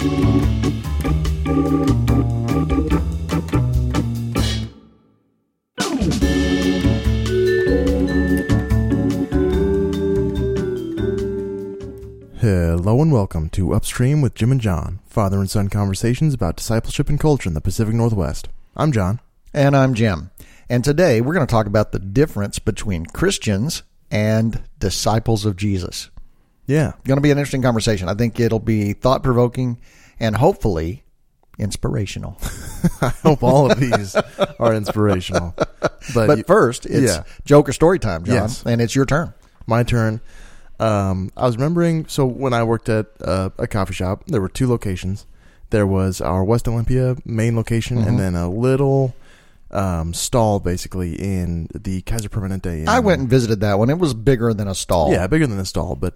Hello and welcome to Upstream with Jim and John, father and son conversations about discipleship and culture in the Pacific Northwest. I'm John. And I'm Jim. And today we're going to talk about the difference between Christians and disciples of Jesus. Yeah. Going to be an interesting conversation. I think it'll be thought provoking and hopefully inspirational. I hope all of these are inspirational. But, But you- first, it's yeah. joke or story time, John. Yes. And it's your turn. my turn. Um, I was remembering, so when I worked at uh, a coffee shop, there were two locations. There was our West Olympia main location, Mhm. and then a little um, stall, basically in the Kaiser Permanente. in- I went and visited that one. It was bigger than a stall. yeah, bigger than a stall, but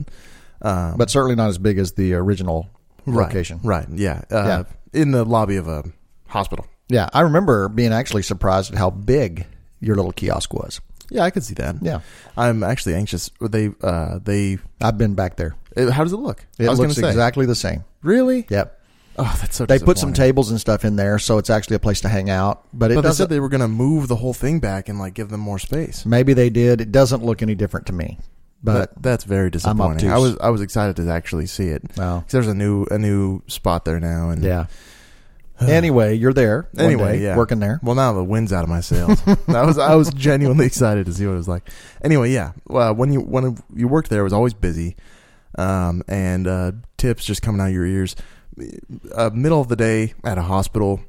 um, But certainly not as big as the original right, location. right? Yeah, uh, Yeah. in the lobby of a hospital. Yeah. I remember being actually surprised at how big your little kiosk was. Yeah, I could see that. Yeah. I'm actually anxious. They, uh, they. I've been back there. uh, How does it look? It looks exactly the same. Really? Yep. Oh, that's so. They put some tables and stuff in there, so it's actually a place to hang out. But it But they said they were going to move the whole thing back and like give them more space. maybe they did. It doesn't look any different to me. But That- that's very disappointing. I was I was excited to actually see it. 'Cause there's a new a new spot there now, and yeah. anyway, you're there. one Anyway, day, yeah. working there. Well, now the wind's out of my sails. I was I was genuinely excited to see what it was like. Anyway, yeah. Well, when you when you worked there, it was always busy, um, and uh, tips just coming out of your ears. Uh, middle of the day at a hospital,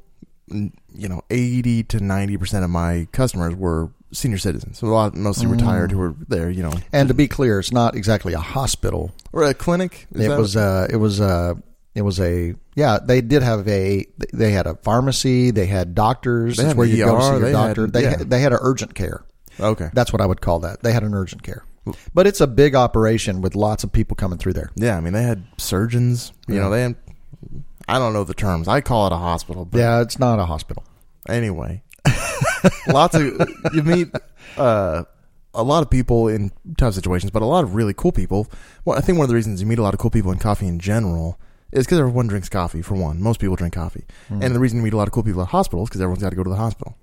n- you know, eighty to ninety percent of my customers were senior citizens, so a lot mostly retired who were there. You know, And to be clear, it's not exactly a hospital. or a clinic. Is it that- was. Uh, it was. Uh, it was a. Yeah, they did have a. They had a pharmacy. They had doctors. They That's had where an you go to see your they doctor. had- they yeah. had, they had an urgent care. okay. That's what I would call that. They had an urgent care. But it's a big operation with lots of people coming through there. Yeah, I mean they had surgeons. You know, they had. I don't know the terms. I call it a hospital. But Yeah, it's not a hospital. Anyway, lots of you meet uh, a lot of people in tough situations, but a lot of really cool people. Well, I think one of the reasons you meet a lot of cool people in coffee in general is because everyone drinks coffee. For one, most people drink coffee, Hmm. and the reason you meet a lot of cool people at hospitals because everyone's got to go to the hospital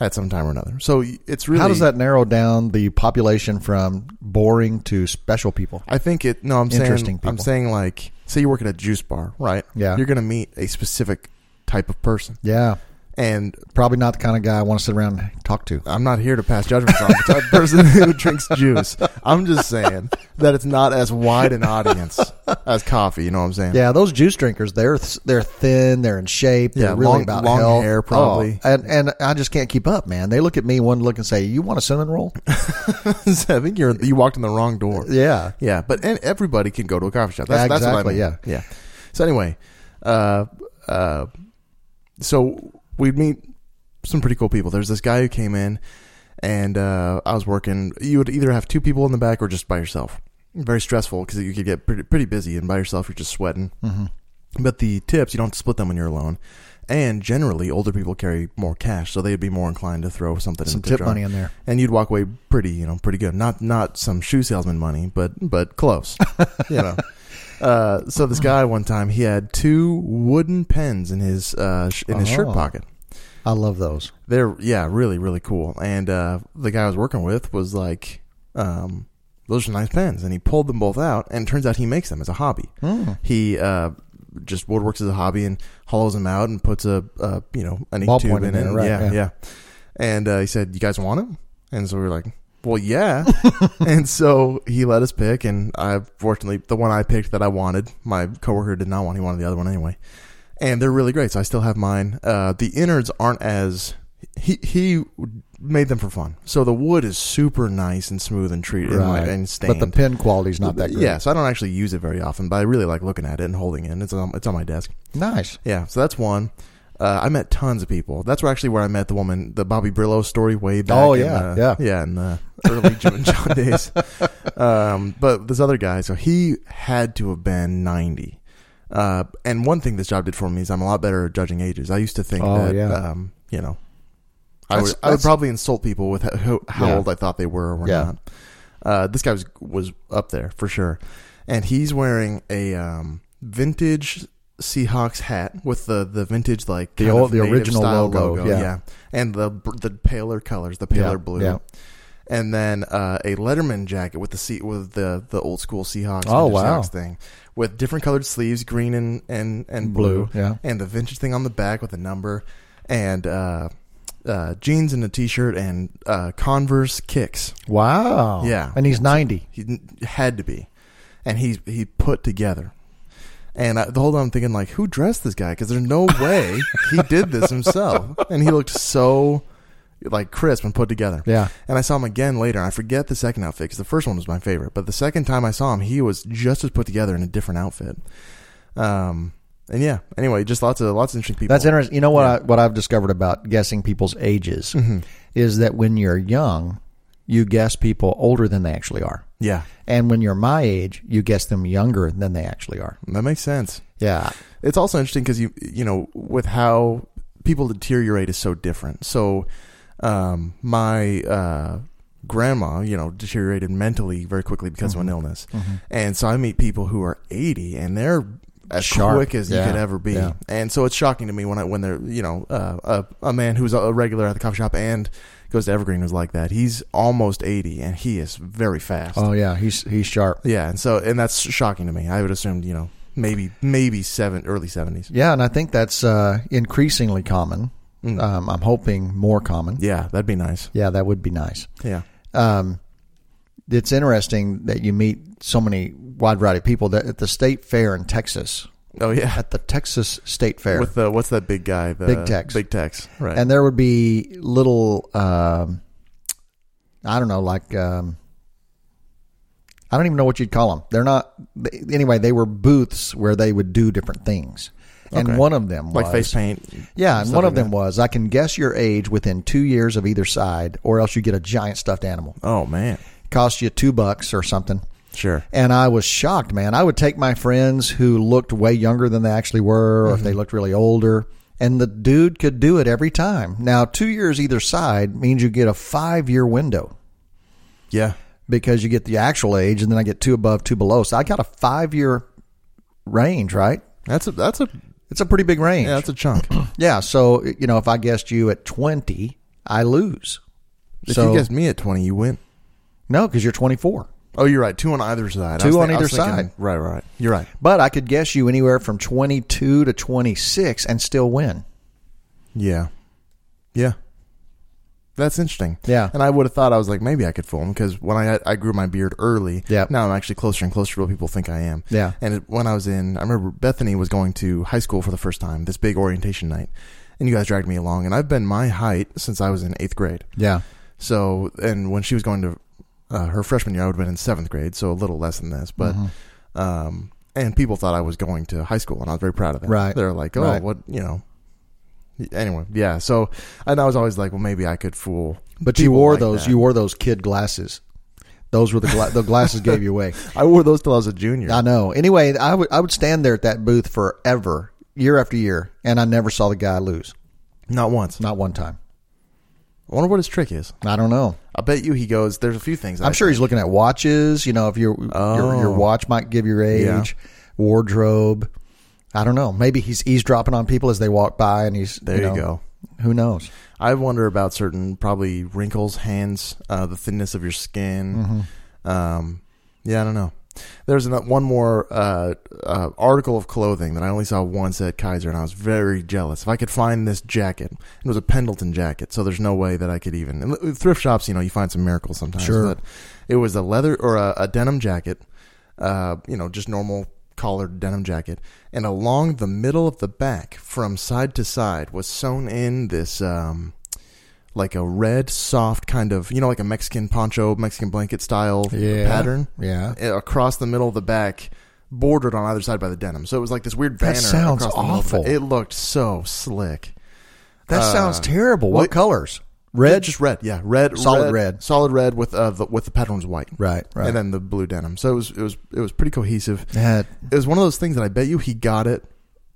at some time or another. So it's really How does that narrow down the population from boring to special people? I think it. No, I'm saying. Interesting I'm saying like, say you work at a juice bar, right? Yeah. You're going to meet a specific type of person, Yeah, and probably not the kind of guy I want to sit around and talk to. I'm not here to pass judgments on the type of person who drinks juice. I'm just saying that it's not as wide an audience as coffee. You know what I'm saying? Yeah, those juice drinkers, they're they're thin, they're in shape, they're Yeah, really long- about long health. hair, probably. Oh, and and I just can't keep up, man. They look at me one look and say, "You want a cinnamon roll?" I think you're you walked in the wrong door. yeah, Yeah, but and everybody can go to a coffee shop. That's, that's what I Exactly, mean. yeah. yeah. So anyway, uh, uh, so we'd meet some pretty cool people. There's this guy who came in, and uh, I was working. You would either have two people in the back or just by yourself. Very stressful because you could get pretty pretty busy, and by yourself you're just sweating. hmm But the tips you don't split them when you're alone. And generally, older people carry more cash, so they'd be more inclined to throw something some in the tip jar money in there. and you'd walk away pretty, you know, pretty good. Not not some shoe salesman money, but but close, you know. Uh, so this guy one time he had two wooden pens in his uh, sh- in his shirt Oh. pocket. I love those. They're yeah, really really cool. And uh, the guy I was working with was like, um, "Those are nice pens," and he pulled them both out. And it turns out he makes them as a hobby. Mm. He uh, just woodworks as a hobby and hollows them out and puts a, a you know an ink Ballpoint tube in in, there, it. right, yeah, yeah. yeah. And uh, he said, "You guys want them?" And so we were like, "Well, yeah." and so he let us pick, and I fortunately the one I picked that I wanted, my coworker did not want. He wanted the other one anyway. And they're really great, so I still have mine. Uh, the innards aren't as he he made them for fun, so the wood is super nice and smooth and treated Right. and stained. But the pen quality's not that great. Yeah, so I don't actually use it very often, but I really like looking at it and holding it. And it's on, it's on my desk. Nice. Yeah, so that's one. Uh, I met tons of people. That's where actually where I met the woman, the Bobby Brillo story way back. Oh, in, yeah, uh, yeah. yeah, in the early Jim and John days. Um, but this other guy, so he had to have been ninety. Uh, and one thing this job did for me is I'm a lot better at judging ages. I used to think Oh, that, yeah. um, you know, I That's- would, I would that's- probably insult people with how, how Yeah. old I thought they were or were Yeah. not. Uh, this guy was was up there for sure, and he's wearing a um, vintage Seahawks hat with the the vintage like The kind old- of the native original style logo, yeah. and the the paler colors, the paler Yeah, blue. yeah. And then uh, a Letterman jacket with the sea with the the old school Seahawks, Oh, wow. Seahawks thing, with different colored sleeves, green and and and Blue, blue, yeah. and the vintage thing on the back with a number, and uh, uh, jeans and a t-shirt and uh, Converse kicks. Wow. Yeah. And he's 90. He had to be, and he's he put together. And I, the whole time I'm thinking like, who dressed this guy? Because there's no way he did this himself, and he looked so like crisp and put together. Yeah. And I saw him again later. I forget the second outfit because the first one was my favorite, but the second time I saw him, he was just as put together in a different outfit. Um. And yeah. Anyway, just lots of lots of interesting people. That's interesting. You know what Yeah. I, what I've discovered about guessing people's ages is that when you're young, you guess people older than they actually are. Yeah, And when you're my age, you guess them younger than they actually are. that makes sense. Yeah. it's also interesting because you you know with how people deteriorate is so different. So, um, my uh, grandma, you know, deteriorated mentally very quickly because Mm-hmm. of an illness, and so I meet people who are eighty and they're as Sharp. quick as Yeah. you could ever be, Yeah. and so it's shocking to me when I when they're you know uh, a a man who's a regular at the coffee shop and goes to Evergreen was like that. He's almost eighty and he is very fast. Oh yeah, he's he's sharp. Yeah, and so and that's shocking to me. I would assume you know maybe maybe seven early seventies. Yeah, and I think that's uh, increasingly common. Mm. Um, I'm hoping more common. Yeah, that'd be nice. Yeah, that would be nice. Yeah. Um, it's interesting that you meet so many wide variety of people. That at the state fair in Texas, Oh yeah. at the Texas State Fair, With the what's that big guy? The Big Tex. Big Tex. Right. and there would be little, um, I don't know, like um, I don't even know what you'd call them. They're not anyway. They were booths where they would do different things, and Okay. one of them like was, face paint. Yeah, and one like of them that. was I can guess your age within two years of either side, or else you get a giant stuffed animal. Oh man. Cost you two bucks or something. Sure. And I was shocked, man. I would take my friends who looked way younger than they actually were, or if Mm-hmm. they looked really older, and the dude could do it every time. Now, two years either side means you get a five year window Yeah. because you get the actual age, and then I get two above, two below. So I got a five year range, right? That's a that's a It's a pretty big range. yeah that's a chunk. Yeah, so you know, if I guessed you at twenty, I lose. if so you guessed me at twenty, you win. no, because you're twenty four. Oh, you're right. Two on either side. I Two was on I either was side. Right. Right. You're right. But I could guess you anywhere from twenty two to twenty six and still win. Yeah. Yeah. That's interesting. Yeah. And I would have thought I was like maybe I could fool him because when I I grew my beard early. Yeah. Now I'm actually closer and closer to what people think I am. Yeah. And it, when I was in, I remember Bethany was going to high school for the first time. This big orientation night, and you guys dragged me along. And I've been my height since I was in eighth grade. Yeah. So, and when she was going to uh, her freshman year, I would have been in seventh grade, so a little less than this. But, Mm-hmm. um, and people thought I was going to high school, and I was very proud of that. Right. They're like, "Oh, Right. what you know." Anyway, yeah. So, and I was always like, "Well, maybe I could fool." But you wore like those. that. You wore those kid glasses. Those were the gla- the glasses gave you away. I wore those till I was a junior. I know. Anyway, I would I would stand there at that booth forever, year after year, and I never saw the guy lose. Not once. Not one time. I wonder what his trick is. I don't know. I bet you he goes. There's a few things. I'm I sure think. he's looking at watches. You know, if your your, your Oh. watch might give your age, Yeah. wardrobe. I don't know. Maybe he's eavesdropping on people as they walk by, and he's There you know, go. Who knows? I wonder about certain probably wrinkles, hands, uh, the thinness of your skin. Mm-hmm. Um, yeah, I don't know. There's an, one more uh, uh, article of clothing that I only saw once at Kaiser, and I was very jealous. If I could find this jacket, it was a Pendleton jacket, so there's no way that I could even. And thrift shops, you know, you find some miracles sometimes. Sure. But it was a leather or a, a denim jacket, uh, you know, just normal collared denim jacket, and along the middle of the back, from side to side, was sewn in this. Um, like a red, soft kind of, you know, like a Mexican poncho, Mexican blanket style Yeah. pattern Yeah. uh, across the middle of the back, bordered on either side by the denim. So it was like this weird That banner. sounds across the middle of the awful. It looked so slick. That Uh, sounds terrible. What what- colors? Red, Red. just red, yeah, red, Solid red. solid red with uh, the, with the patterns white, Right. Right. and then the blue denim. So it was it was it was pretty cohesive. That- It was one of those things that I bet you he got it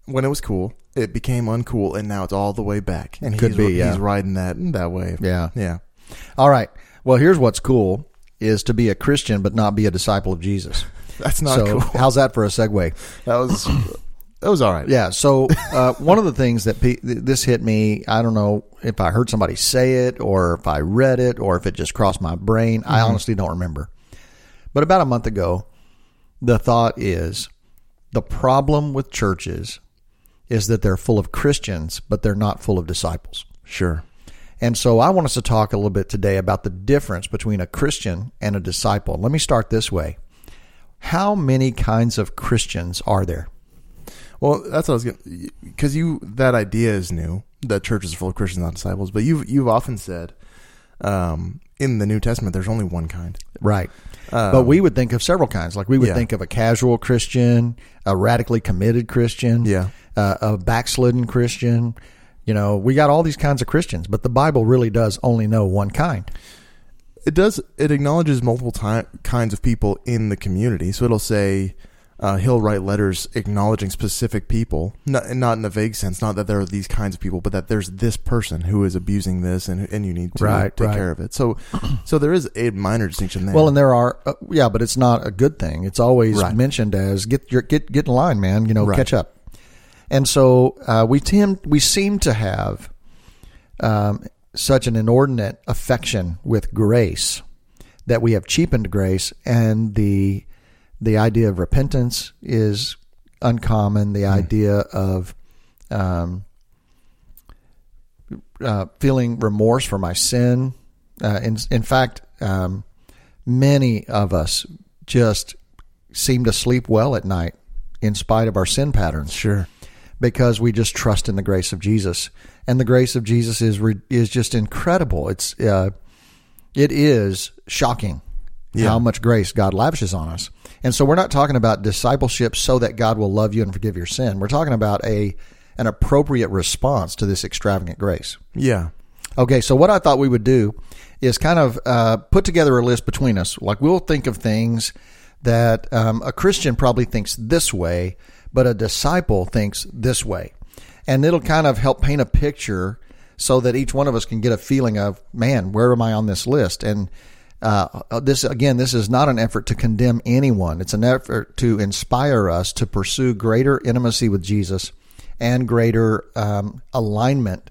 when it was cool. It became uncool, and now it's all the way back. And Could he's, be, yeah. he's riding that in that wave. yeah. yeah. All right. Well, here's what's cool is to be a Christian but not be a disciple of Jesus. That's not so cool. how's that for a segue? That was it was all right. Yeah. So uh, one of the things that pe- this hit me, I don't know if I heard somebody say it or if I read it or if it just crossed my brain. I honestly don't remember. But about a month ago, the thought is the problem with churches is that they're full of Christians, but they're not full of disciples. Sure. And so I want us to talk a little bit today about the difference between a Christian and a disciple. Let me start this way. How many kinds of Christians are there? Well, that's what I was going because you that idea is new that churches are full of Christians, not disciples. But you've you've often said um, in the New Testament there's only one kind. Right. but we would think of several kinds. Like we would yeah. think of a casual Christian, a radically committed Christian, Yeah. uh, a backslidden Christian. You know, we got all these kinds of Christians, but the Bible really does only know one kind. It does. It acknowledges multiple ti- kinds of people in the community. So it'll say uh, he'll write letters acknowledging specific people, not, not in a vague sense, not that there are these kinds of people, but that there's this person who is abusing this, and and you need to Right, take right. care of it. So, so there is a minor distinction there. Well, and there are, uh, yeah, but it's not a good thing. It's always Right. mentioned as get your get get in line, man. You know, catch up. And so uh, we tend we seem to have um, such an inordinate affection with grace that we have cheapened grace, and the the idea of repentance is uncommon. The idea of um, uh, feeling remorse for my sin. Uh, in in fact, um, many of us just seem to sleep well at night in spite of our sin patterns sure. because we just trust in the grace of Jesus, and the grace of Jesus is re- is just incredible. It's uh, it is shocking Yeah. how much grace God lavishes on us, and so we're not talking about discipleship so that God will love you and forgive your sin. We're talking about a an appropriate response to this extravagant grace. Yeah. Okay, so what I thought we would do is kind of uh, put together a list between us. Like we'll think of things that um, a Christian probably thinks this way, but a disciple thinks this way, and it'll kind of help paint a picture so that each one of us can get a feeling of, man, where am I on this list? And uh, this again, this is not an effort to condemn anyone. It's an effort to inspire us to pursue greater intimacy with Jesus and greater um, alignment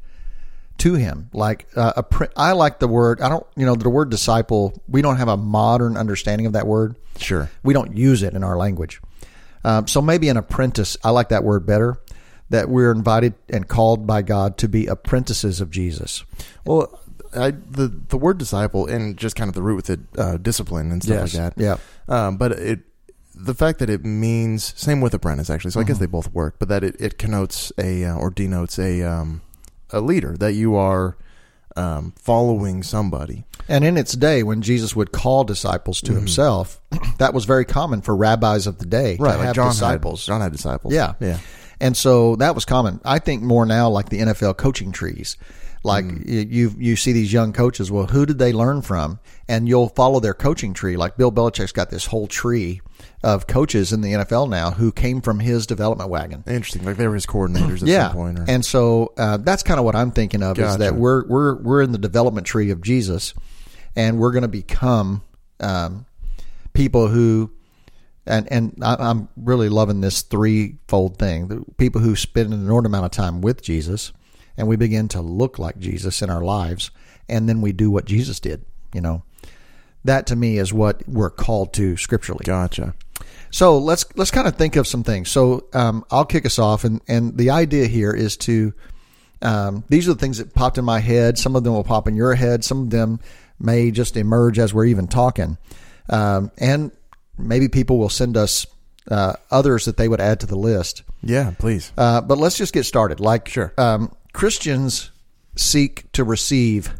to him. Like uh, a, I like the word. I don't, you know, the word disciple. We don't have a modern understanding of that word. Sure. We don't use it in our language. Um, so maybe an apprentice. I like that word better. That we're invited and called by God to be apprentices of Jesus. Well, I, the the word disciple and just kind of the root with it, uh, discipline and stuff Yes. like that. Yeah. Um, but it, the fact that it means same with apprentice actually. So I Mm-hmm. guess they both work, but that it, it connotes a uh, or denotes a um, a leader that you are um, following somebody. And in its day, when Jesus would call disciples to himself, that was very common for rabbis of the day to like have John disciples. Had, John had disciples. Yeah. Yeah. And so that was common. I think more now like the NFL coaching trees. Like y you you see these young coaches. Well, who did they learn from? And you'll follow their coaching tree. Like Bill Belichick's got this whole tree of coaches in the NFL now who came from his development wagon. Interesting. Like they were his coordinators at Yeah, some point. Or, and so uh, that's kind of what I'm thinking of is that we're we're we're in the development tree of Jesus, and we're going to become um, people who, and and I, I'm really loving this threefold thing: the people who spend an inordinate amount of time with Jesus, and we begin to look like Jesus in our lives, and then we do what Jesus did. You know, that to me is what we're called to scripturally. gotcha. So let's let's kind of think of some things. So um, I'll kick us off, and and the idea here is to um, these are the things that popped in my head. Some of them will pop in your head. Some of them may just emerge as we're even talking, um, and maybe people will send us uh, others that they would add to the list. Yeah. Please. Uh, but let's just get started. Like Sure. um, Christians seek to receive.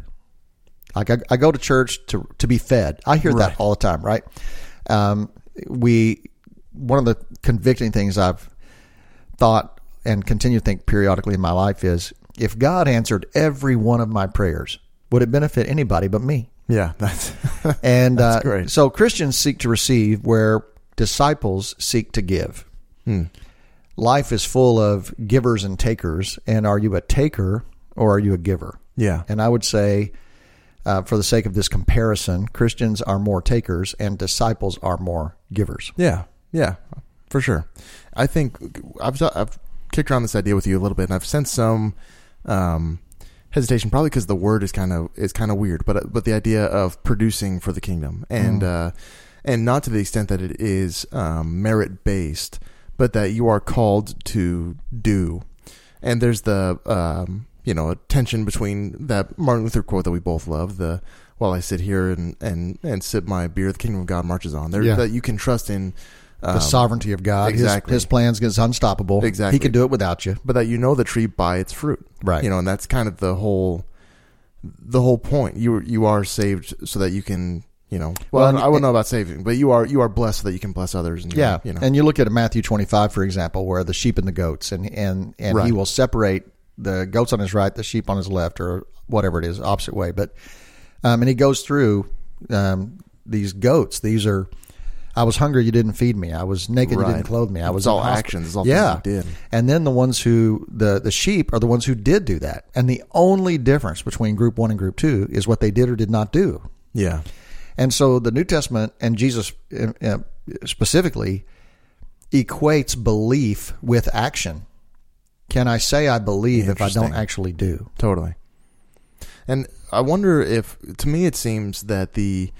Like I, I go to church to to be fed. I hear that all the time. Right? Um, we one of the convicting things I've thought and continue to think periodically in my life is if God answered every one of my prayers, would it benefit anybody but me? Yeah. That's. And uh, That's great. so Christians seek to receive where disciples seek to give. Hmm. Life is full of givers and takers. And are you a taker or are you a giver? yeah. And I would say, uh, for the sake of this comparison, Christians are more takers and disciples are more givers. Yeah, yeah, for sure. I think I've I've kicked around this idea with you a little bit, and I've sensed some um, hesitation, probably because the word is kind of is kind of weird, but but the idea of producing for the kingdom, and uh, and not to the extent that it is um, merit based, but that you are called to do, and there's the um, you know tension between that Martin Luther quote that we both love, the while I sit here and and and sip my beer, the kingdom of God marches on. There Yeah. that you can trust in. the Um, sovereignty of God. His- exactly. His, plans is unstoppable. Exactly. He can do it without you. but that you know the tree by its fruit. Right. You know, and that's kind of the whole the whole point. You you are saved so that you can, you know, well, Well, I wouldn't know about saving, but you are you are blessed that you can bless others. And you- Yeah, you know, and you look at Matthew twenty five, for example, where the sheep and the goats, and and and he will separate the goats on his right, the sheep on his left, or whatever it is, opposite way. But um, and he goes through um, these goats. These are. I was hungry, you didn't feed me. I was naked, you didn't clothe me. I was It's all actions, it's all yeah. things did. And then the ones who the the sheep are the ones who did do that. And the only difference between group one and group two is what they did or did not do. yeah, And so the New Testament and Jesus uh, uh, specifically equates belief with action. Can I say I believe if I don't actually do? totally. And I wonder if, to me, it seems that the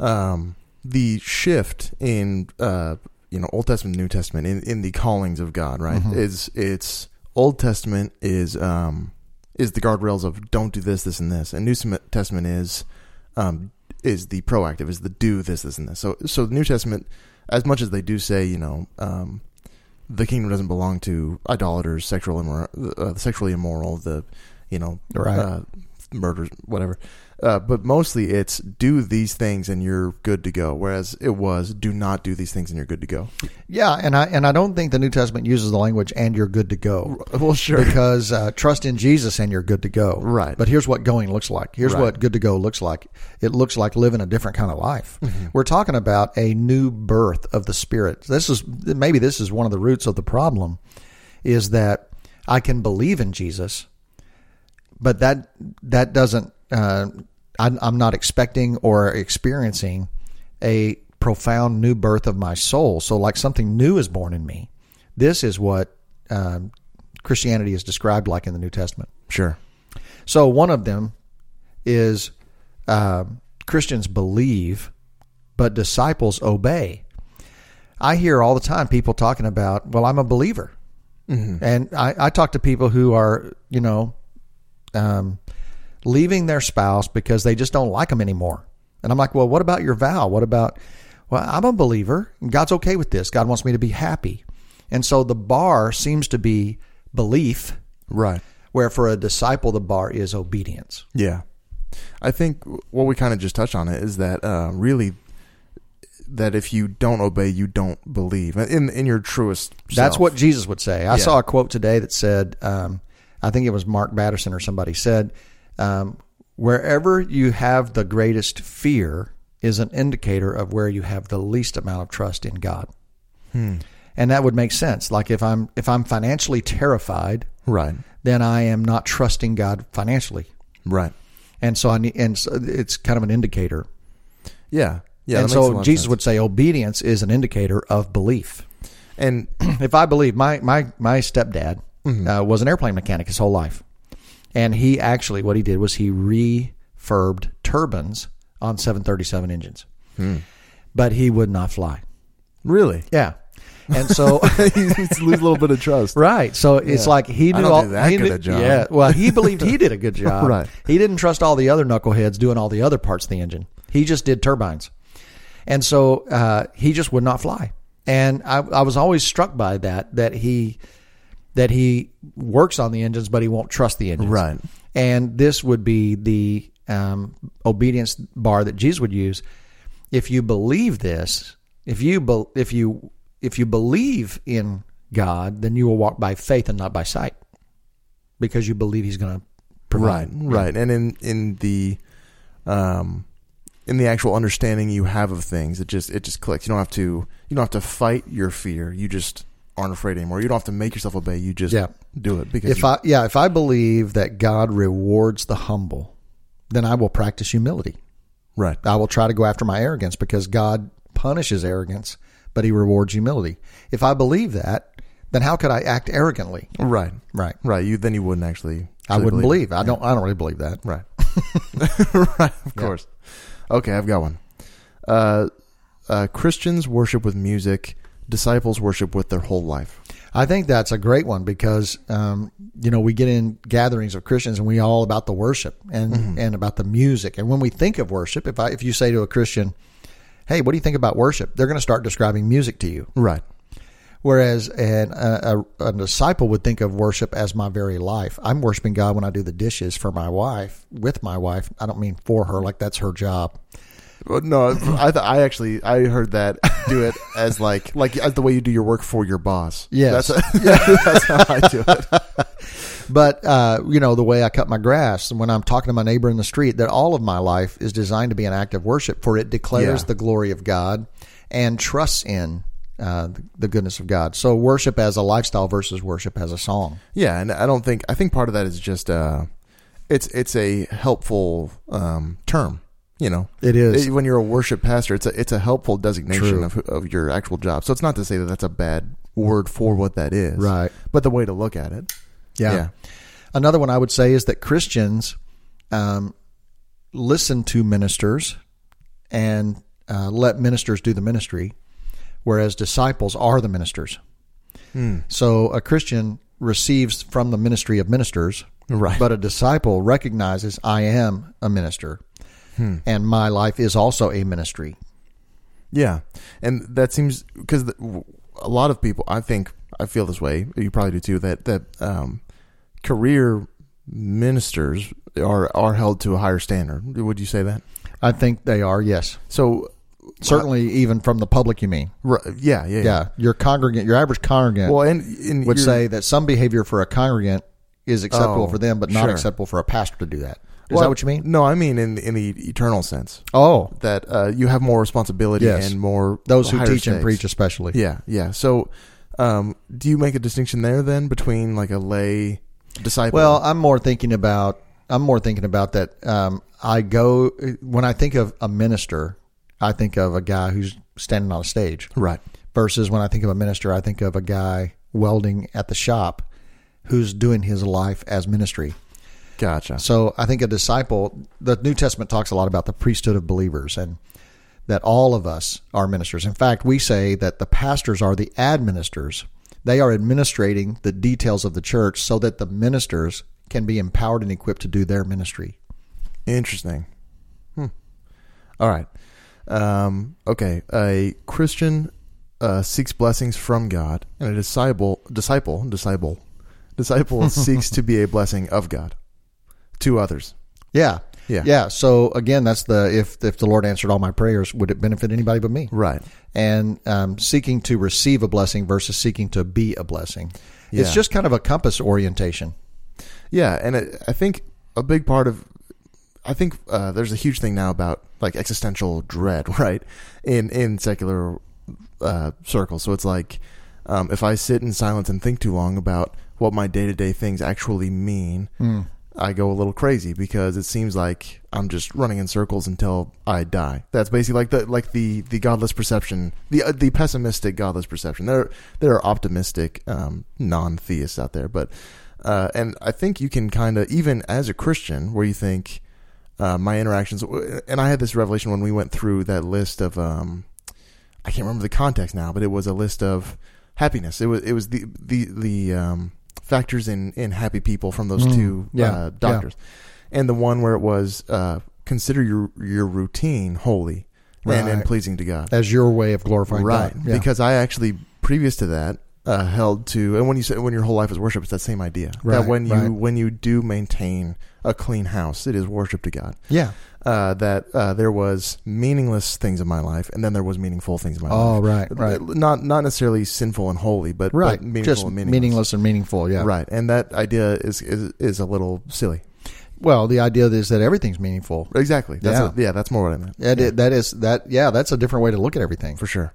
um, the shift in uh, you know Old Testament, New Testament, in, in the callings of God, right, is it's Old Testament is um, is the guardrails of don't do this, this, and this, and New Testament is um, is the proactive, is the do this, this, and this. So so the New Testament, as much as they do say, you know. Um, the kingdom doesn't belong to idolaters, sexual immor- uh, sexually immoral, the you know Right. uh, murders, whatever. Uh, but mostly it's do these things and you're good to go. Whereas it was do not do these things and you're good to go. Yeah, and I and I don't think the New Testament uses the language "and you're good to go" Well, sure. because uh, trust in Jesus and you're good to go. Right. But here's what going looks like. Here's Right. what good to go looks like. It looks like living a different kind of life. We're talking about a new birth of the Spirit. This is maybe this is one of the roots of the problem, is that I can believe in Jesus, but that that doesn't. Uh, I'm, I'm not expecting or experiencing a profound new birth of my soul. So, like something new is born in me. This is what um, Christianity is described like in the New Testament. Sure. So, one of them is uh, Christians believe, but disciples obey. I hear all the time people talking about, well, I'm a believer. And I, I talk to people who are, you know, um, leaving their spouse because they just don't like them anymore. And I'm like, well, what about your vow? What about, well, I'm a believer and God's okay with this. God wants me to be happy. And so the bar seems to be belief, Right. where for a disciple, the bar is obedience. Yeah. I think what we kind of just touched on it is that uh, really that if you don't obey, you don't believe in in your truest. That's what Jesus would say. I Yeah. saw a quote today that said, um, I think it was Mark Batterson or somebody said, um, wherever you have the greatest fear is an indicator of where you have the least amount of trust in God. Hmm. And that would make sense. Like if I'm if I'm financially terrified, right. then I am not trusting God financially. Right. And so I need, and so it's kind of an indicator. Yeah. Yeah. and that makes a lot so Jesus would say obedience is an indicator of belief. and if I believe my my my stepdad Mm-hmm. uh, was an airplane mechanic his whole life, and he actually what he did was he refurbed turbines on 737 engines, Hmm. but he would not fly. really, Yeah, and so. you lose a little bit of trust. Right, so it's like he don't all do that he good knew- a job. Yeah, well, he believed he did a good job. Right. he didn't trust all the other knuckleheads doing all the other parts of the engine. He just did turbines, and so uh, he just would not fly. And I, I was always struck by that that he that he works on the engines, but he won't trust the engines. Right. And this would be the um, obedience bar that Jesus would use. If you believe this, if you be, if you if you believe in God, then you will walk by faith and not by sight, because you believe He's going to Right, provide. right, and in in the, um, in the actual understanding you have of things, it just it just clicks. You don't have to you don't have to fight your fear. You just aren't afraid anymore. You don't have to make yourself obey. You just Yeah. do it because If you- I yeah, if I believe that God rewards the humble, then I will practice humility. right, I will try to go after my arrogance because God punishes arrogance, but he rewards humility. If I believe that, then how could I act arrogantly? Right. Right. Right. You then you wouldn't actually. I wouldn't believe. believe. I don't. I don't really believe that. Right. right. Of course. Okay, I've got one. Uh, uh, Christians worship with music. Disciples worship with their whole life. I think that's a great one because um, you know we get in gatherings of Christians and we all about the worship and and about the music. And when we think of worship, if I if you say to a Christian, "Hey, what do you think about worship?" They're going to start describing music to you. Right. Whereas an, a, a, a disciple would think of worship as my very life. I'm worshiping God when I do the dishes for my wife, with my wife. I don't mean for her, like that's her job. Well, no, I th- I actually I heard that do it as like like as the way you do your work for your boss. Yes. that's, that's how I do it. But uh, you know the way I cut my grass, and when I'm talking to my neighbor in the street, that all of my life is designed to be an act of worship, for it declares Yeah. the glory of God and trusts in uh, the goodness of God. So worship as a lifestyle versus worship as a song. Yeah, and I don't think I think part of that is just uh, it's it's a helpful um, term. You know, It is. It- when you're a worship pastor. It's a it's a helpful designation True. of of your actual job. So it's not to say that that's a bad word for what that is, Right. But the way to look at it, Yeah. yeah, Another one I would say is that Christians um, listen to ministers and uh, let ministers do the ministry, whereas disciples are the ministers. Hmm. So a Christian receives from the ministry of ministers, Right. but a disciple recognizes I am a minister Hmm. and my life is also a ministry. Yeah, and that seems because a lot of people, I think, I feel this way. You probably do too. That that um, career ministers are are held to a higher standard. Would you say that? I think they are, yes. So, Certainly, even from the public, you mean? right, yeah, yeah, Yeah. Your congregant, your average congregant Well, and, and would say that some behavior for a congregant is acceptable Oh, for them, but not sure. acceptable for a pastor to do that. Is well, that what you mean? No, I mean in in the eternal sense Oh, that uh, you have more responsibility Yes. and more those who teach and preach, especially. Yeah, yeah. So, um, do you make a distinction there then between like a lay disciple? Well, I'm more thinking about. I'm more thinking about that. Um, I go when I think of a minister, I think of a guy who's standing on a stage. right. Versus when I think of a minister, I think of a guy welding at the shop, who's doing his life as ministry. Gotcha. So I think a disciple, the New Testament talks a lot about the priesthood of believers and that all of us are ministers. In fact, we say that the pastors are the administrators. They are administrating the details of the church so that the ministers can be empowered and equipped to do their ministry. Interesting. Hmm. All right. Um, okay. A Christian uh, seeks blessings from God, and a disciple, disciple, disciple, disciple seeks to be a blessing of God to others. Yeah. Yeah. Yeah. So again, that's the if if the Lord answered all my prayers, would it benefit anybody but me? Right. And um, seeking to receive a blessing versus seeking to be a blessing. It's just kind of a compass orientation. Yeah, and it, I think a big part of, I think uh, there's a huge thing now about like existential dread, right? In in secular uh, circles, so it's like um, if I sit in silence and think too long about what my day to day things actually mean, I go a little crazy because it seems like I'm just running in circles until I die. That's basically like the like the the godless perception, the uh, the pessimistic godless perception. There there are optimistic um, non theists out there, but uh, and I think you can kind of even as a Christian, where you think uh, my interactions, and I had this revelation when we went through that list of um, I can't remember the context now, but it was a list of happiness. It was it was the the the um, factors in in happy people from those two Mm, yeah, uh, doctors, and the one where it was uh, consider your your routine holy and, and pleasing to God. As your way of glorifying right? God. Yeah. Because I actually previous to that uh, held to, and when you say when your whole life is worship, it's that same idea. Right, that when you right. when you do maintain a clean house, it is worship to God. yeah. Uh, that uh, there was meaningless things in my life, and then there was meaningful things in my Oh, life. right, right. Not not necessarily sinful and holy, but Right. but meaningful Just and meaningless. meaningless and meaningful. Yeah. Right, and that idea is is, is a little silly. Well, the idea is that everything's meaningful. Exactly. That's Yeah. yeah. yeah, that's more what I meant. That i- that is that. Yeah, that's a different way to look at everything. for sure.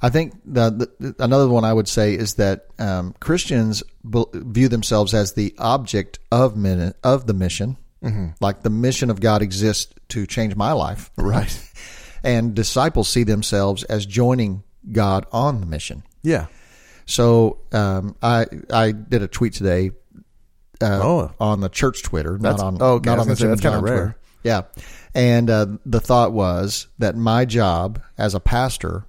I think the, the another one I would say is that um, Christians b- view themselves as the object of min- of the mission. Mm-hmm. Like the mission of God exists to change my life, Right. and disciples see themselves as joining God on the mission. Yeah. So um, I I did a tweet today uh, Oh. on the church Twitter, That's- not on oh, okay. Not on the say, that's kinda rare. Twitter. Yeah, and uh, the thought was that my job as a pastor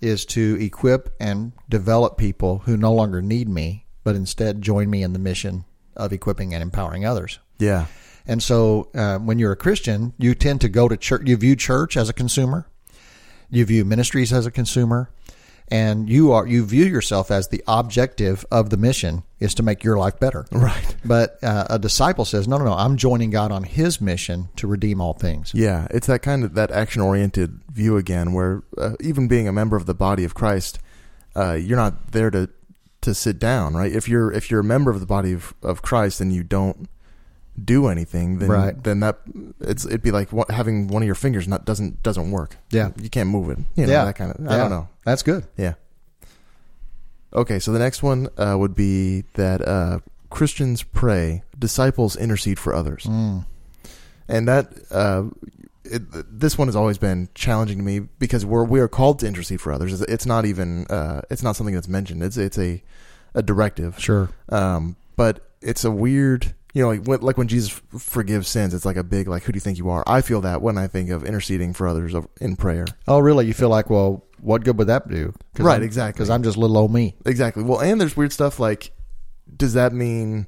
is to equip and develop people who no longer need me, but instead join me in the mission of equipping and empowering others. Yeah. And so, uh, when you're a Christian, you tend to go to church. You view church as a consumer. You view ministries as a consumer, and you are you view yourself as the objective of the mission is to make your life better. Right. But uh, a disciple says, "No, no, no. I'm joining God on His mission to redeem all things." Yeah, it's that kind of that action oriented view again, where uh, even being a member of the body of Christ, uh, you're not there to to sit down, right? If you're if you're a member of the body of, of Christ and you don't do anything, then Right. then that it's it'd be like having one of your fingers not doesn't doesn't work. Yeah. you can't move it. You know, yeah, that kind of. I don't know. That's good. Yeah. Okay, so the next one uh, would be that uh, Christians pray, disciples intercede for others, Mm. and that uh, it, this one has always been challenging to me because we're we are called to intercede for others. It's not even uh, it's not something that's mentioned. It's it's a a directive. Sure. Um, but it's a weird, you know, like when, like when Jesus forgives sins, it's like a big like, who do you think you are? I feel that when I think of interceding for others in prayer. Oh, really? You feel like, well, what good would that do? Right, exactly. Because I'm just little old me. Exactly. Well, and there's weird stuff like, does that mean,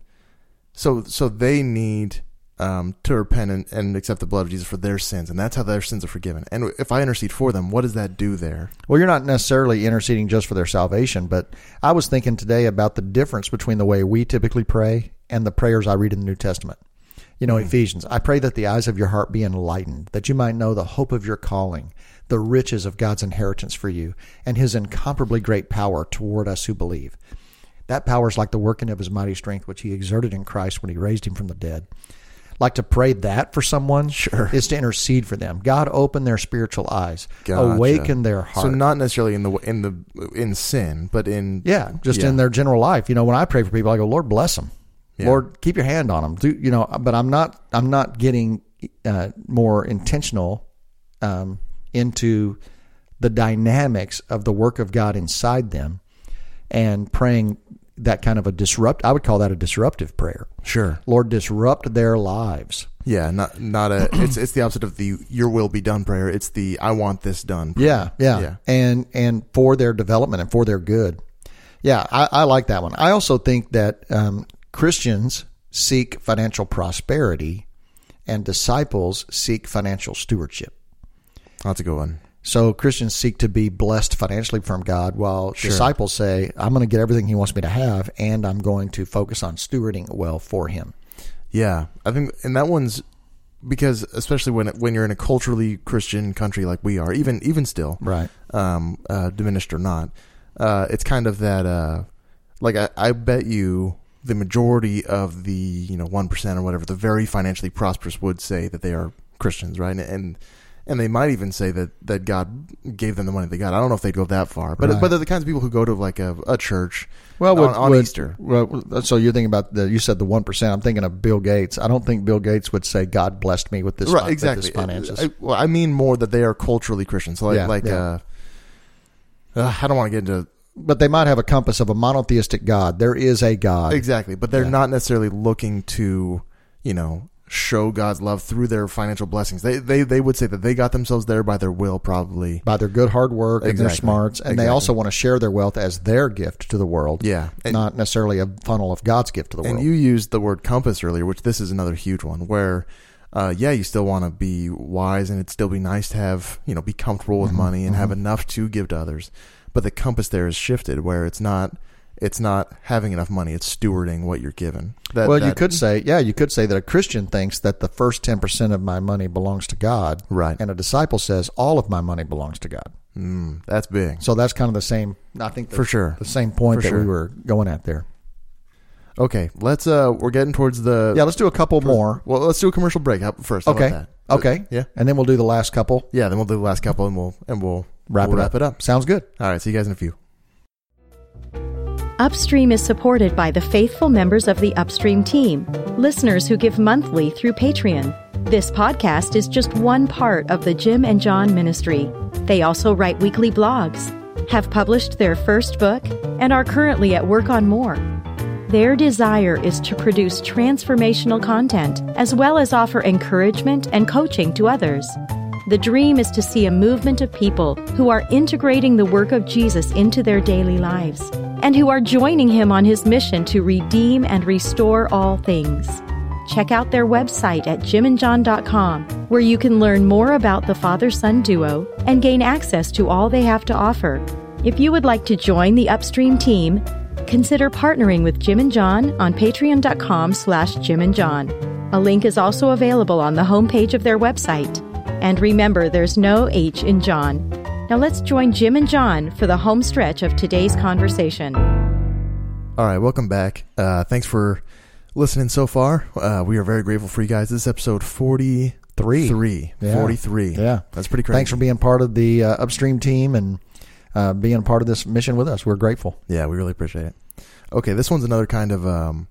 so so they need um, to repent and, and accept the blood of Jesus for their sins, and that's how their sins are forgiven. And if I intercede for them, what does that do there? Well, you're not necessarily interceding just for their salvation, but I was thinking today about the difference between the way we typically pray and the prayers I read in the New Testament. You know, hmm. Ephesians, I pray that the eyes of your heart be enlightened, that you might know the hope of your calling, the riches of God's inheritance for you, and his incomparably great power toward us who believe. That power is like the working of his mighty strength, which he exerted in Christ when he raised him from the dead. Like to pray that for someone Sure. is to intercede for them. God, open their spiritual eyes, Gotcha. awaken their heart. So not necessarily in the in the in sin, but in Yeah, just Yeah. in their general life. You know, when I pray for people, I go, Lord bless them. Yeah. Lord, keep your hand on them. Do you know? But I'm not. I'm not getting uh, more intentional um, into the dynamics of the work of God inside them, and praying that kind of a disrupt. I would call that a disruptive prayer. sure. Lord, disrupt their lives. Yeah, not not a. It's it's the opposite of the "Your will be done" prayer. It's the "I want this done." prayer. Yeah, yeah, Yeah. and and for their development and for their good. Yeah, I, I like that one. I also think that um, Christians seek financial prosperity, and disciples seek financial stewardship. that's a good one. So Christians seek to be blessed financially from God, while disciples say, "I'm going to get everything He wants me to have, and I'm going to focus on stewarding well for Him." Yeah, I think, and that one's because especially when when you're in a culturally Christian country like we are, even even still, Right. um, uh, diminished or not, uh, it's kind of that. Uh, like I, I bet you the majority of the you know one percent or whatever, the very financially prosperous would say that they are Christians, right? And and, and they might even say that that God gave them the money they got. I don't know if they'd go that far, but Right. but they're the kinds of people who go to like a, a church. Well, on, would- on Easter. Well, so you're thinking about the you said the one percent. I'm thinking of Bill Gates. I don't think Bill Gates would say God blessed me with this. right exactly This finances. I, well, I mean more that they are culturally christian so like Yeah, like yeah. uh, uh i don't want to get into but they might have a compass of a monotheistic God. There is a God. exactly but they're Yeah. not necessarily looking to you know show god's love through their financial blessings they they they would say that they got themselves there by their will probably by their good hard work and their smarts, and they also want to share their wealth as their gift to the world. yeah and, not necessarily a funnel of God's gift to the and world. And you used the word compass earlier which this is another huge one where uh, yeah, you still want to be wise, and it'd still be nice to have, you know, be comfortable Mm-hmm. with money and have enough to give to others. But the compass there is shifted, where it's not, it's not having enough money; it's stewarding what you're given. That, well, you could say, yeah, you could say that a Christian thinks that the first ten percent of my money belongs to God, right? and a disciple says all of my money belongs to God. Mm, that's big So that's kind of the same. I think for sure. the same point For that we were going at there. Okay, let's. Uh, we're getting towards the. Yeah, let's do a couple more. Well, let's do a commercial break first. Okay. that? Okay. Yeah. And then we'll do the last couple. Yeah. Then we'll do the last couple, and we'll and we'll Wrap we'll it wrap up. it up. Sounds good. All right. See you guys in a few. Upstream is supported by the faithful members of the Upstream team, listeners who give monthly through Patreon. This podcast is just one part of the Jim and John ministry. They also write weekly blogs. have published their first book, and are currently at work on more. Their desire is to produce transformational content as well as offer encouragement and coaching to others. The dream is to see a movement of people who are integrating the work of Jesus into their daily lives and who are joining him on his mission to redeem and restore all things. Check out their website at jimandjohn.com, where you can learn more about the father son duo and gain access to all they have to offer. If you would like to join the upstream team, consider partnering with Jim and John on patreon.com slash Jim and John. A link is also available on the homepage of their website. And remember, there's no H in John. Now let's join Jim and John for the home stretch of today's conversation. All right, welcome back. Uh, thanks for listening so far. Uh, we are very grateful for you guys. This is episode 43. Three. Yeah. 43. Yeah. That's pretty crazy. Thanks for being part of the uh, upstream team and uh, being a part of this mission with us. We're grateful. Yeah, we really appreciate it. Okay, this one's another kind of um,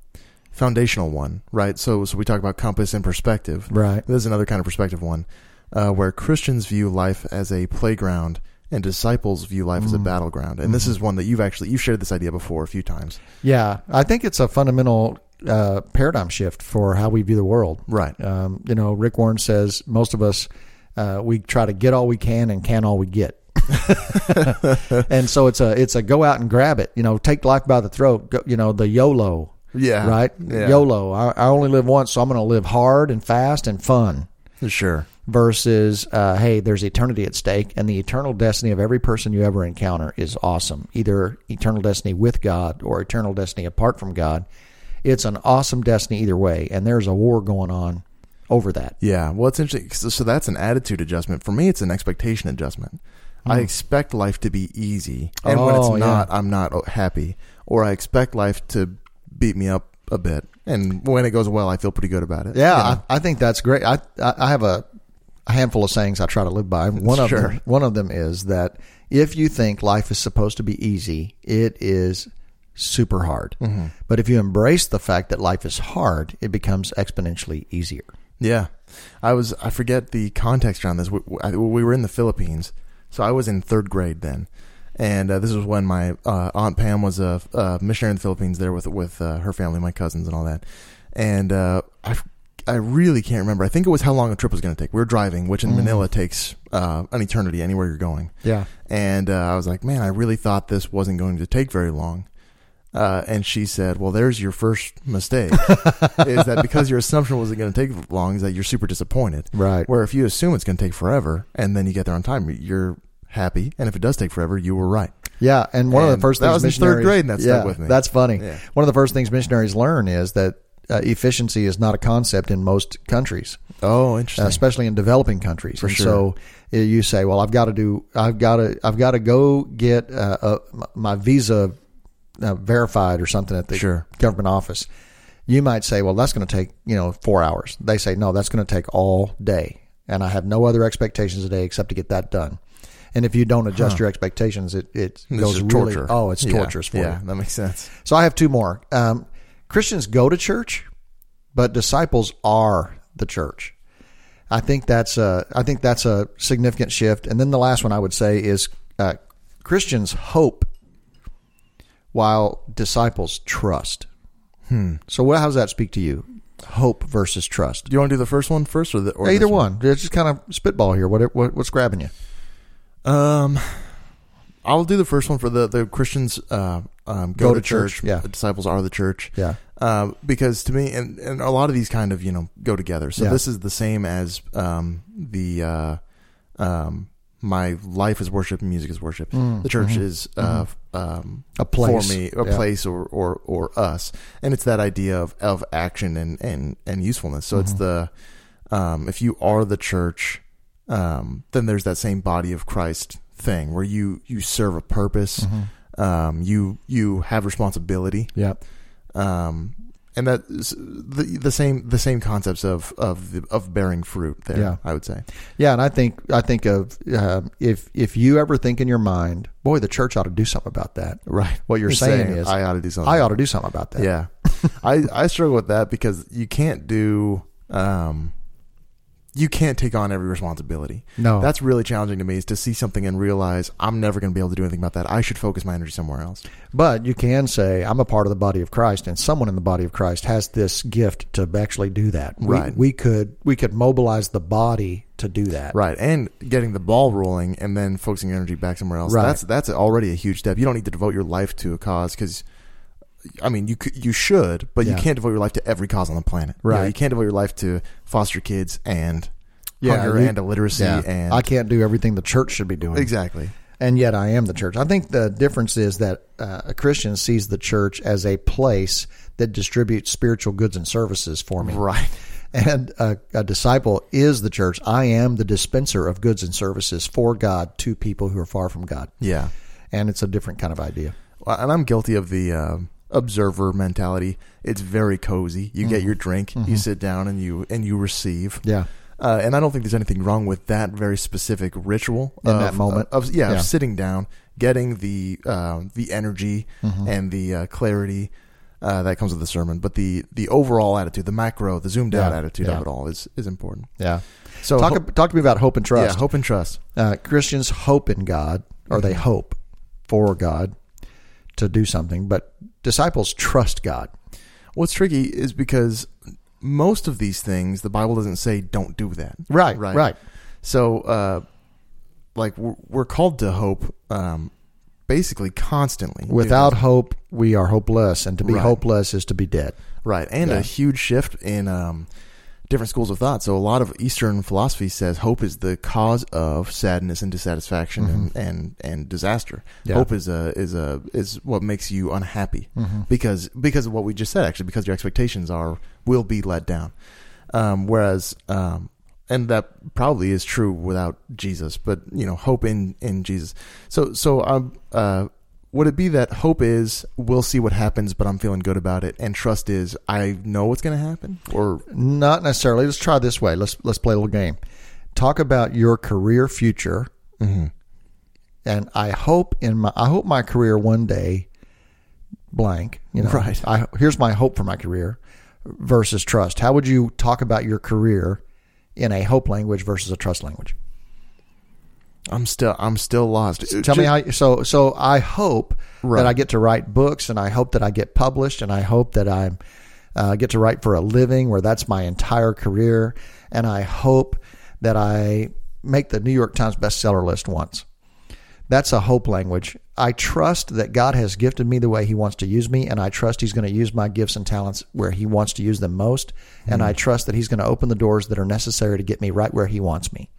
foundational one, right? So, so we talk about compass and perspective. Right. This is another kind of perspective one, uh, where Christians view life as a playground and disciples view life Mm. as a battleground. And this Mm-hmm. is one that you've actually you've shared this idea before a few times, Yeah, I think it's a fundamental uh, paradigm shift for how we view the world. right? Um, you know, Rick Warren says most of us uh, we try to get all we can and can all we get. and so it's a it's a go out and grab it. You know, take life by the throat. Go, you know, the YOLO, Yeah, right? Yeah. YOLO. I, I only live once, so I'm going to live hard and fast and fun. Sure. Versus, uh, hey, there's eternity at stake, and the eternal destiny of every person you ever encounter is awesome. Either eternal destiny with God or eternal destiny apart from God. It's an awesome destiny either way, and there's a war going on over that. Yeah. Well, it's interesting. So, so that's an attitude adjustment. For me, it's an expectation adjustment. I expect life to be easy, and when it's Hmm. Oh, yeah. not, I'm not oh, happy. Or I expect life to beat me up a bit, and when it goes well, I feel pretty good about it. Yeah, You know? I, I think that's great. I I I have a handful of sayings I try to live by. One of Sure. them, one of them is that if you think life is supposed to be easy, it is super hard. Mm-hmm. But if you embrace the fact that life is hard, it becomes exponentially easier. Yeah, I was. I forget the context around this. We, we were in the Philippines, so I was in third grade then, and uh, this was when my uh, aunt Pam was a, a missionary in the Philippines there with with uh, her family, my cousins, and all that. And uh, I, I really can't remember. I think it was how long the trip was going to take. We were driving, which in Manila takes uh, an eternity anywhere you're going. Yeah. And uh, I was like, man, I really thought this wasn't going to take very long. Uh, and she said, well, there's your first mistake. is that because your assumption wasn't going to take long, is that you're super disappointed. Right. Where if you assume it's going to take forever and then you get there on time, you're happy. And if it does take forever, you were right. Yeah, and one of the first that things was in third grade, and that stuck with me. That's funny. Yeah. One of the first things missionaries learn is that uh, efficiency is not a concept in most countries. Oh, interesting. uh, especially in developing countries. For and sure. so uh, you say, well, I've got to do, I've got to, I've got to go get uh, uh, my visa uh, verified or something at the Sure. government office. You might say, well, that's going to take, you know, four hours. They say, no, that's going to take all day. And I have no other expectations today except to get that done. And if you don't adjust your expectations, it, it This goes really, torture. oh, it's Yeah. torturous for Yeah, you. that makes sense. So I have two more. Um, Christians go to church, but disciples are the church. I think that's a I think that's a significant shift. And then the last one I would say is uh, Christians hope while disciples trust. Hmm. So what, how does that speak to you? Hope versus trust. Do you want to do the first one first, or the or Either one. It's just kind of spitball here. What, what what's grabbing you? Um, I'll do the first one for the the Christians. Uh, um, go, Go to, to church. church, yeah. The disciples are the church. Yeah. Um, because to me, and, and a lot of these kind of you know go together. So Yeah. this is the same as um the uh, um my life is worship and music is worship. the church is uh um Mm-hmm. A place. for me, a Yeah. place or, or or us, and it's that idea of of action and and and usefulness. So Mm-hmm. it's the um if you are the church, um then there's that same body of Christ thing where you you serve a purpose, Mm-hmm. Um you you have responsibility Yeah. um, and that the the same the same concepts of of the, of bearing fruit there. Yeah. I would say. Yeah, and I think I think of uh, if if you ever think in your mind, boy, the church ought to do something about that. Right. What you're saying, is, I ought to do something. I ought to do something about that. Yeah, I I struggle with that because you can't do um, you can't take on every responsibility. No. That's really challenging to me is to see something and realize I'm never going to be able to do anything about that. I should focus my energy somewhere else. But you can say, I'm a part of the body of Christ, and someone in the body of Christ has this gift to actually do that. We- Right. We, could we could mobilize the body to do that. Right. And getting the ball rolling and then focusing your energy back somewhere else. Right. That's that's already a huge step. You don't need to devote your life to a cause cuz I mean, you could, you should, but you can't devote your life to every cause on the planet. You know, Right. You, can't devote your life to foster kids and Yeah, hunger you- and illiteracy Yeah. and I can't do everything the church should be doing. Exactly. and yet I am the church. I think the difference is that uh, a Christian sees the church as a place that distributes spiritual goods and services for me. Right. And a, a disciple is the church. I am the dispenser of goods and services for God to people who are far from God. Yeah. And it's a different kind of idea. And I'm guilty of the um observer mentality. It's very cozy. You Mm-hmm. get your drink, you sit down, and you and you receive. Yeah. Uh, and I don't think there's anything wrong with that very specific ritual In of, that moment. Of, yeah, Yeah. of sitting down, getting the uh, the energy Mm-hmm. and the uh, clarity uh, that comes with the sermon. But the the overall attitude, the macro, the zoomed out Yeah, attitude yeah. of it all is is important. Yeah. So talk, ho- talk to me about hope and trust. yeah, hope and trust. uh, Christians hope in God, or they hope for God to do something, but disciples trust God. What's tricky is because most of these things the Bible doesn't say don't do that. Right, Right. right. So, uh, like we're, we're called to hope, um, basically constantly. Without hope, we are hopeless, and to be Right. hopeless is to be dead. right, and Yeah. a huge shift in um, different schools of thought. So, a lot of Eastern philosophy says hope is the cause of sadness and dissatisfaction and, and and disaster. Mm-hmm. Yeah. Hope is a is a is what makes you unhappy Mm-hmm. because because of what we just said. Actually, because your expectations are will be let down. Um, whereas, um, and that probably is true without Jesus, but you know, hope in in Jesus. So so um uh. Would it be that hope is we'll see what happens, but I'm feeling good about it, and trust is I know what's going to happen, or Not necessarily. Let's try this way. Let's let's play a little game. Talk about your career future, mm-hmm. and I hope in my I hope my career one day blank. You know, Right. I here's my hope for my career versus trust. How would you talk about your career in a hope language versus a trust language? I'm still I'm still lost. Tell me how. So so I hope Right. that I get to write books, and I hope that I get published, and I hope that I uh, get to write for a living, where that's my entire career, and I hope that I make the New York Times bestseller list once. That's a hope language. I trust that God has gifted me the way He wants to use me, and I trust He's going to use my gifts and talents where He wants to use them most, and I trust that He's going to open the doors that are necessary to get me right where He wants me.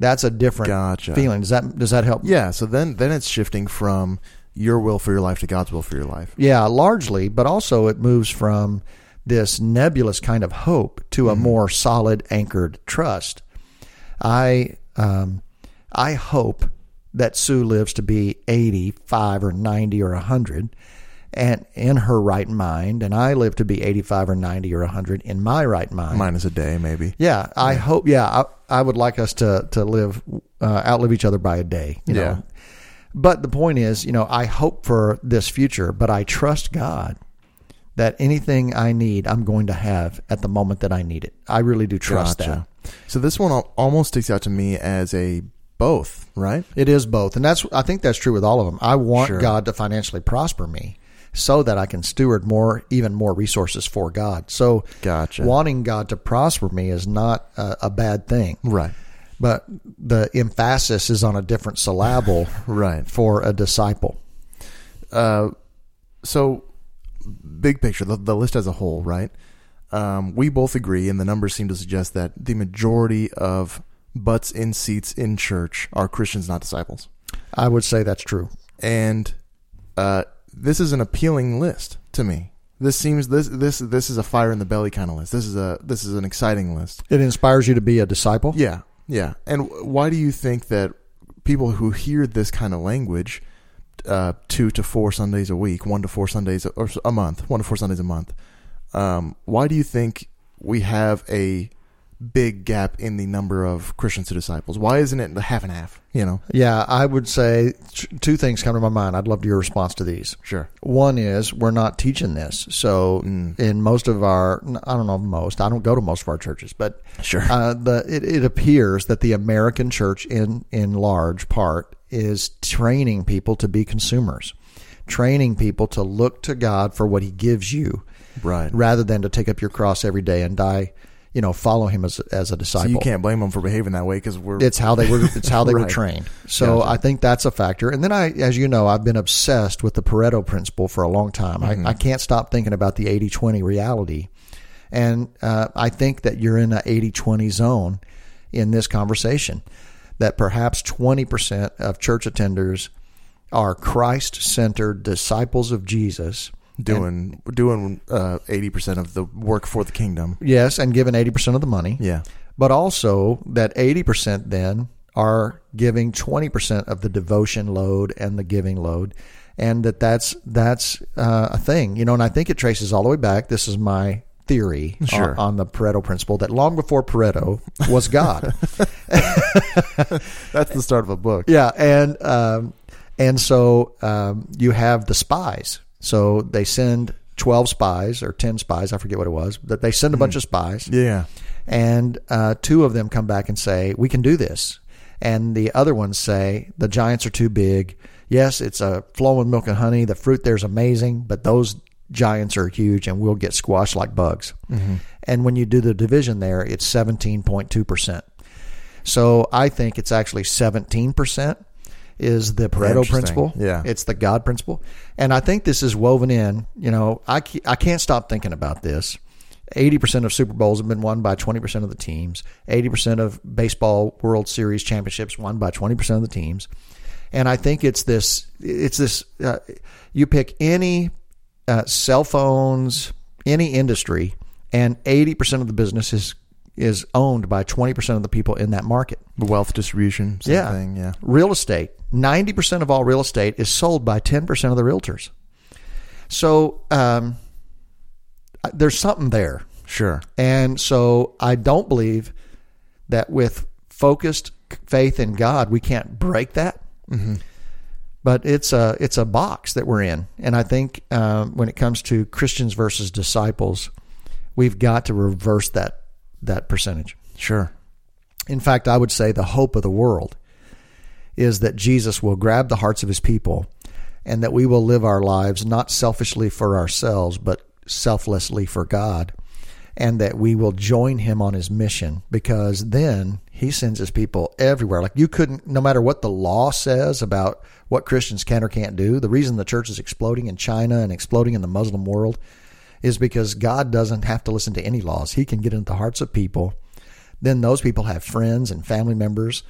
That's a different Gotcha. feeling. Does that does that help? Yeah, so then then it's shifting from your will for your life to God's will for your life. Yeah, largely, but also it moves from this nebulous kind of hope to a more solid, anchored trust. I um, I hope that Sue lives to be eighty five or ninety or hundred, and in her right mind, and I live to be eighty five or ninety or hundred in my right mind. Minus a day, maybe. Yeah, I hope. Yeah, I, I would like us to to live uh, outlive each other by a day. You Yeah. know? But the point is, you know, I hope for this future, but I trust God that anything I need, I'm going to have at the moment that I need it. I really do trust Gotcha. that. So this one almost sticks out to me as a both, right? It is both, and that's I think that's true with all of them. I want Sure. God to financially prosper me. So that I can steward more, even more resources for God. So, Gotcha. wanting God to prosper me is not a, a bad thing. Right. but the emphasis is on a different syllable Right. for a disciple. Uh, so big picture, the, the list as a whole, right? Um, we both agree, and the numbers seem to suggest that the majority of butts in seats in church are Christians, not disciples. I would say that's true. and uh, this is an appealing list to me. This seems this this this is a fire in the belly kind of list. This is a this is an exciting list. It inspires you to be a disciple. Yeah, yeah. And why do you think that people who hear this kind of language, uh, two to four Sundays a week, one to four Sundays or a month, one to four Sundays a month, um, why do you think we have a big gap in the number of Christians to disciples? Why isn't it the half and half? You know, Yeah, I would say two things come to my mind. I'd love your response to these. sure. One is we're not teaching this. So in most of our, I don't know most, I don't go to most of our churches, but Sure. uh, the it, it appears that the American church, in in large part, is training people to be consumers, training people to look to God for what He gives you, Right. rather than to take up your cross every day and die. You know, follow Him as as a So disciple. you can't blame them for behaving that way because we're It's how they were. It's how they were trained. So Gotcha. I think that's a factor. And then I, as you know, I've been obsessed with the Pareto principle for a long time. Mm-hmm. I, I can't stop thinking about the 80-20 reality. And uh, I think that you're in an 80-20 zone in this conversation. That perhaps 20% of church attenders are Christ-centered disciples of Jesus. Doing doing uh, eighty percent of the work for the kingdom. Yes, and giving 80% of the money. Yeah. but also that 80% then are giving 20% of the devotion load and the giving load and that that's that's uh, a thing you know and i think it traces all the way back this is my theory on- Sure. on, the pareto principle that long before pareto was god That's the start of a book. yeah and um, and so um, you have the spies so they send 12 spies or 10 spies i forget what it was that they send a bunch of spies. Yeah. and uh, two of them come back and say we can do this. And the other ones say the giants are too big. Yes it's a flowing milk and honey. The fruit there's amazing but those giants are huge and we'll get squashed like bugs. And when you do the division there it's 17.2% so i think it's actually 17% is the pareto principle Yeah. it's the god principle and i think this is woven in you know i, I can't stop thinking about this 80% of Super Bowls have been won by 20% of the teams. 80% of baseball World Series championships won by 20% of the teams. And I think it's this, it's this, uh, you pick any uh, cell phones, any industry, and 80% of the business is, is owned by 20% of the people in that market. The wealth distribution. Yeah. Thing. Yeah. Real estate. 90% of all real estate is sold by 10% of the realtors. So um, there's something there. Sure. And so I don't believe that with focused faith in God, we can't break that. But it's a it's a box that we're in, and I think um, when it comes to Christians versus disciples, we've got to reverse that that percentage. Sure. In fact, I would say the hope of the world is that Jesus will grab the hearts of his people and that we will live our lives not selfishly for ourselves, but selflessly for God. And that we will join him on his mission because then he sends his people everywhere. Like you couldn't, no matter what the law says about what Christians can or can't do, the reason the church is exploding in China and exploding in the Muslim world is because God doesn't have to listen to any laws. He can get into the hearts of people. Then those people have friends and family members,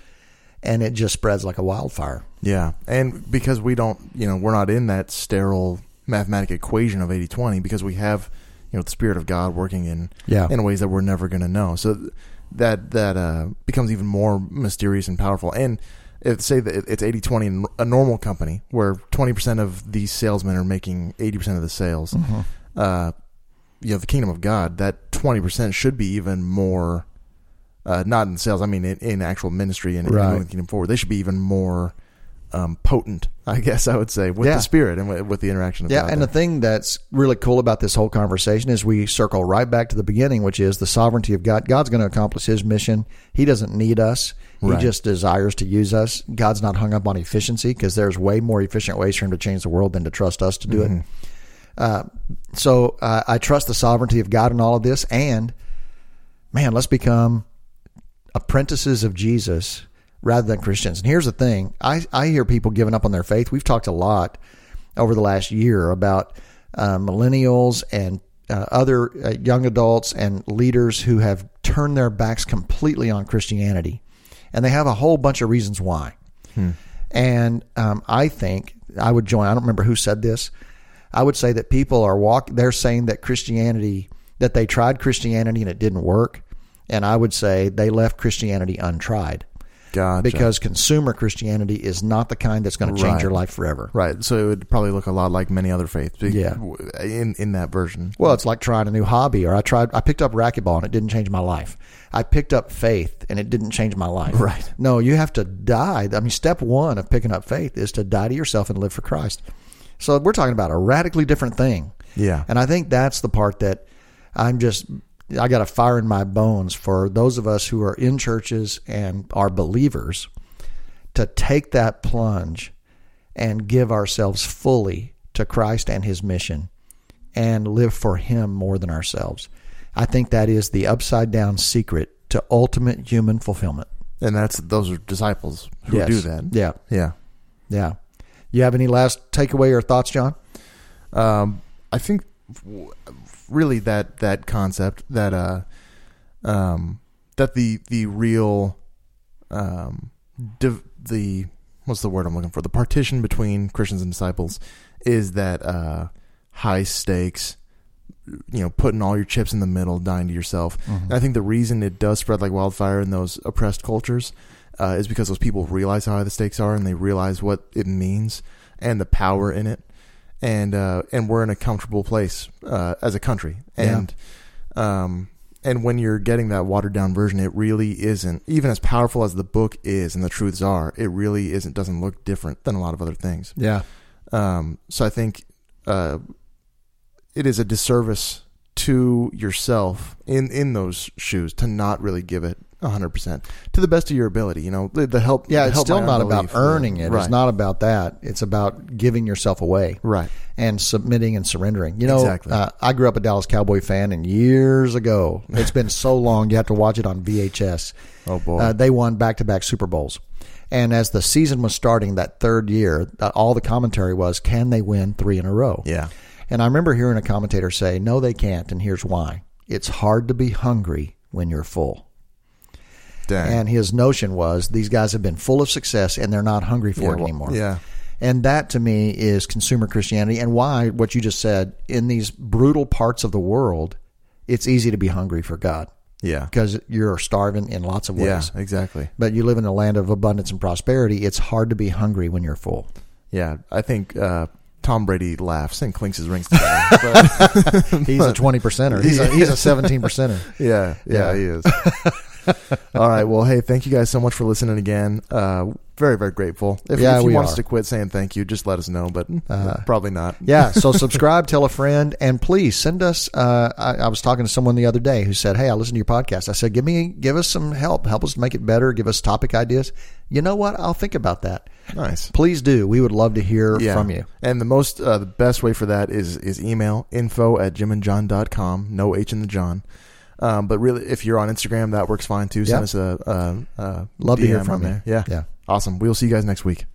and it just spreads like a wildfire. Yeah. And because we don't, you know, we're not in that sterile mathematic equation of 80-20 because we have, you know, the spirit of God working in Yeah. in ways that we're never going to know. So that that uh, becomes even more mysterious and powerful. And if say that it's 80-20 in a normal company where 20% of these salesmen are making 80% of the sales, uh, you know, the kingdom of God, that 20% should be even more uh, not in sales. I mean, in, in actual ministry and, Right. moving the kingdom forward, they should be even more um, potent. I guess I would say with Yeah. the spirit and with, with the interaction of Yeah, God. and the thing that's really cool about this whole conversation is we circle right back to the beginning, which is the sovereignty of God. God's going to accomplish His mission. He doesn't need us. He Right. just desires to use us. God's not hung up on efficiency because there's way more efficient ways for Him to change the world than to trust us to do it. Uh, so uh, I trust the sovereignty of God in all of this, and man, let's become apprentices of Jesus rather than Christians. And here's the thing I, I hear people giving up on their faith. We've talked a lot over the last year about uh, millennials and uh, other uh, young adults and leaders who have turned their backs completely on Christianity. And they have a whole bunch of reasons why. And um, I think I would join, I don't remember who said this. I would say that people are walk. They're saying that Christianity, that they tried Christianity and it didn't work, and I would say they left Christianity untried. Gotcha. because consumer Christianity is not the kind that's going to change Right. your life forever. Right. So it would probably look a lot like many other faiths. Yeah. In in that version. Well, it's like trying a new hobby, or I tried. I picked up racquetball and it didn't change my life. I picked up faith and it didn't change my life. Right. No, you have to die. I mean, step one of picking up faith is to die to yourself and live for Christ. So we're talking about a radically different thing. Yeah. And I think that's the part that I'm just. I got a fire in my bones for those of us who are in churches and are believers to take that plunge and give ourselves fully to Christ and his mission and live for him more than ourselves. I think that is the upside down secret to ultimate human fulfillment. And that's those are disciples who Yes. do that. Yeah. Yeah. Yeah. You have any last takeaway or thoughts, John? Um, I think really that that concept that uh, um, that the the real um, div- the what's the word I'm looking for the partition between Christians and disciples is that uh, high stakes. You know, putting all your chips in the middle, dying to yourself. And I think the reason it does spread like wildfire in those oppressed cultures uh, is because those people realize how high the stakes are and they realize what it means and the power in it and uh, and we're in a comfortable place uh, as a country. And um, and when you're getting that watered down version, it really isn't even as powerful as the book is and the truths are. It really isn't. Doesn't look different than a lot of other things. Yeah. Um, so I think uh, it is a disservice to yourself in in those shoes to not really give it. 100% to the best of your ability you know the, the help Yeah, the it's help still not about earning it. right It's not about that. It's about giving yourself away. right and submitting and surrendering. You know, Exactly. uh, I grew up a Dallas Cowboy fan, and years ago, it's been so long, you have to watch it on VHS. Oh, boy. Uh, they won back to back Super Bowls. And as the season was starting that third year, all the commentary was, can they win three in a row? yeah And I remember hearing a commentator say, no, they can't, and here's why. It's hard to be hungry when you're full. Dang. And his notion was these guys have been full of success and they're not hungry for Yeah, it well, anymore. yeah. And that to me is consumer Christianity and why what you just said in these brutal parts of the world, it's easy to be hungry for God yeah because you're starving in lots of ways. yeah exactly But you live in a land of abundance and prosperity. It's hard to be hungry when you're full. Yeah, I think uh, Tom Brady laughs and clinks his rings together. but, He's a 20 percenter. He's a, he's a 17 percenter. yeah, yeah, Yeah. he is. All right. Well, hey, thank you guys so much for listening again. Uh, very, very grateful. If, Yeah, if you want are. us to quit saying thank you, just let us know. But Uh, probably not. Yeah. So subscribe, tell a friend, and please send us. Uh, I, I was talking to someone the other day who said, "Hey, I listened to your podcast." I said, "Give me, give us some help. Help us make it better. Give us topic ideas." You know what? I'll think about that. Nice. Please do. We would love to hear Yeah. from you. And the most, uh, the best way for that is is email info at jimandjohn.com. No H in the John. Um, but really, if you're on Instagram, that works fine too. Send Yep. us a, a, a Love to hear from there. Yeah. Yeah. Awesome. We'll see you guys next week.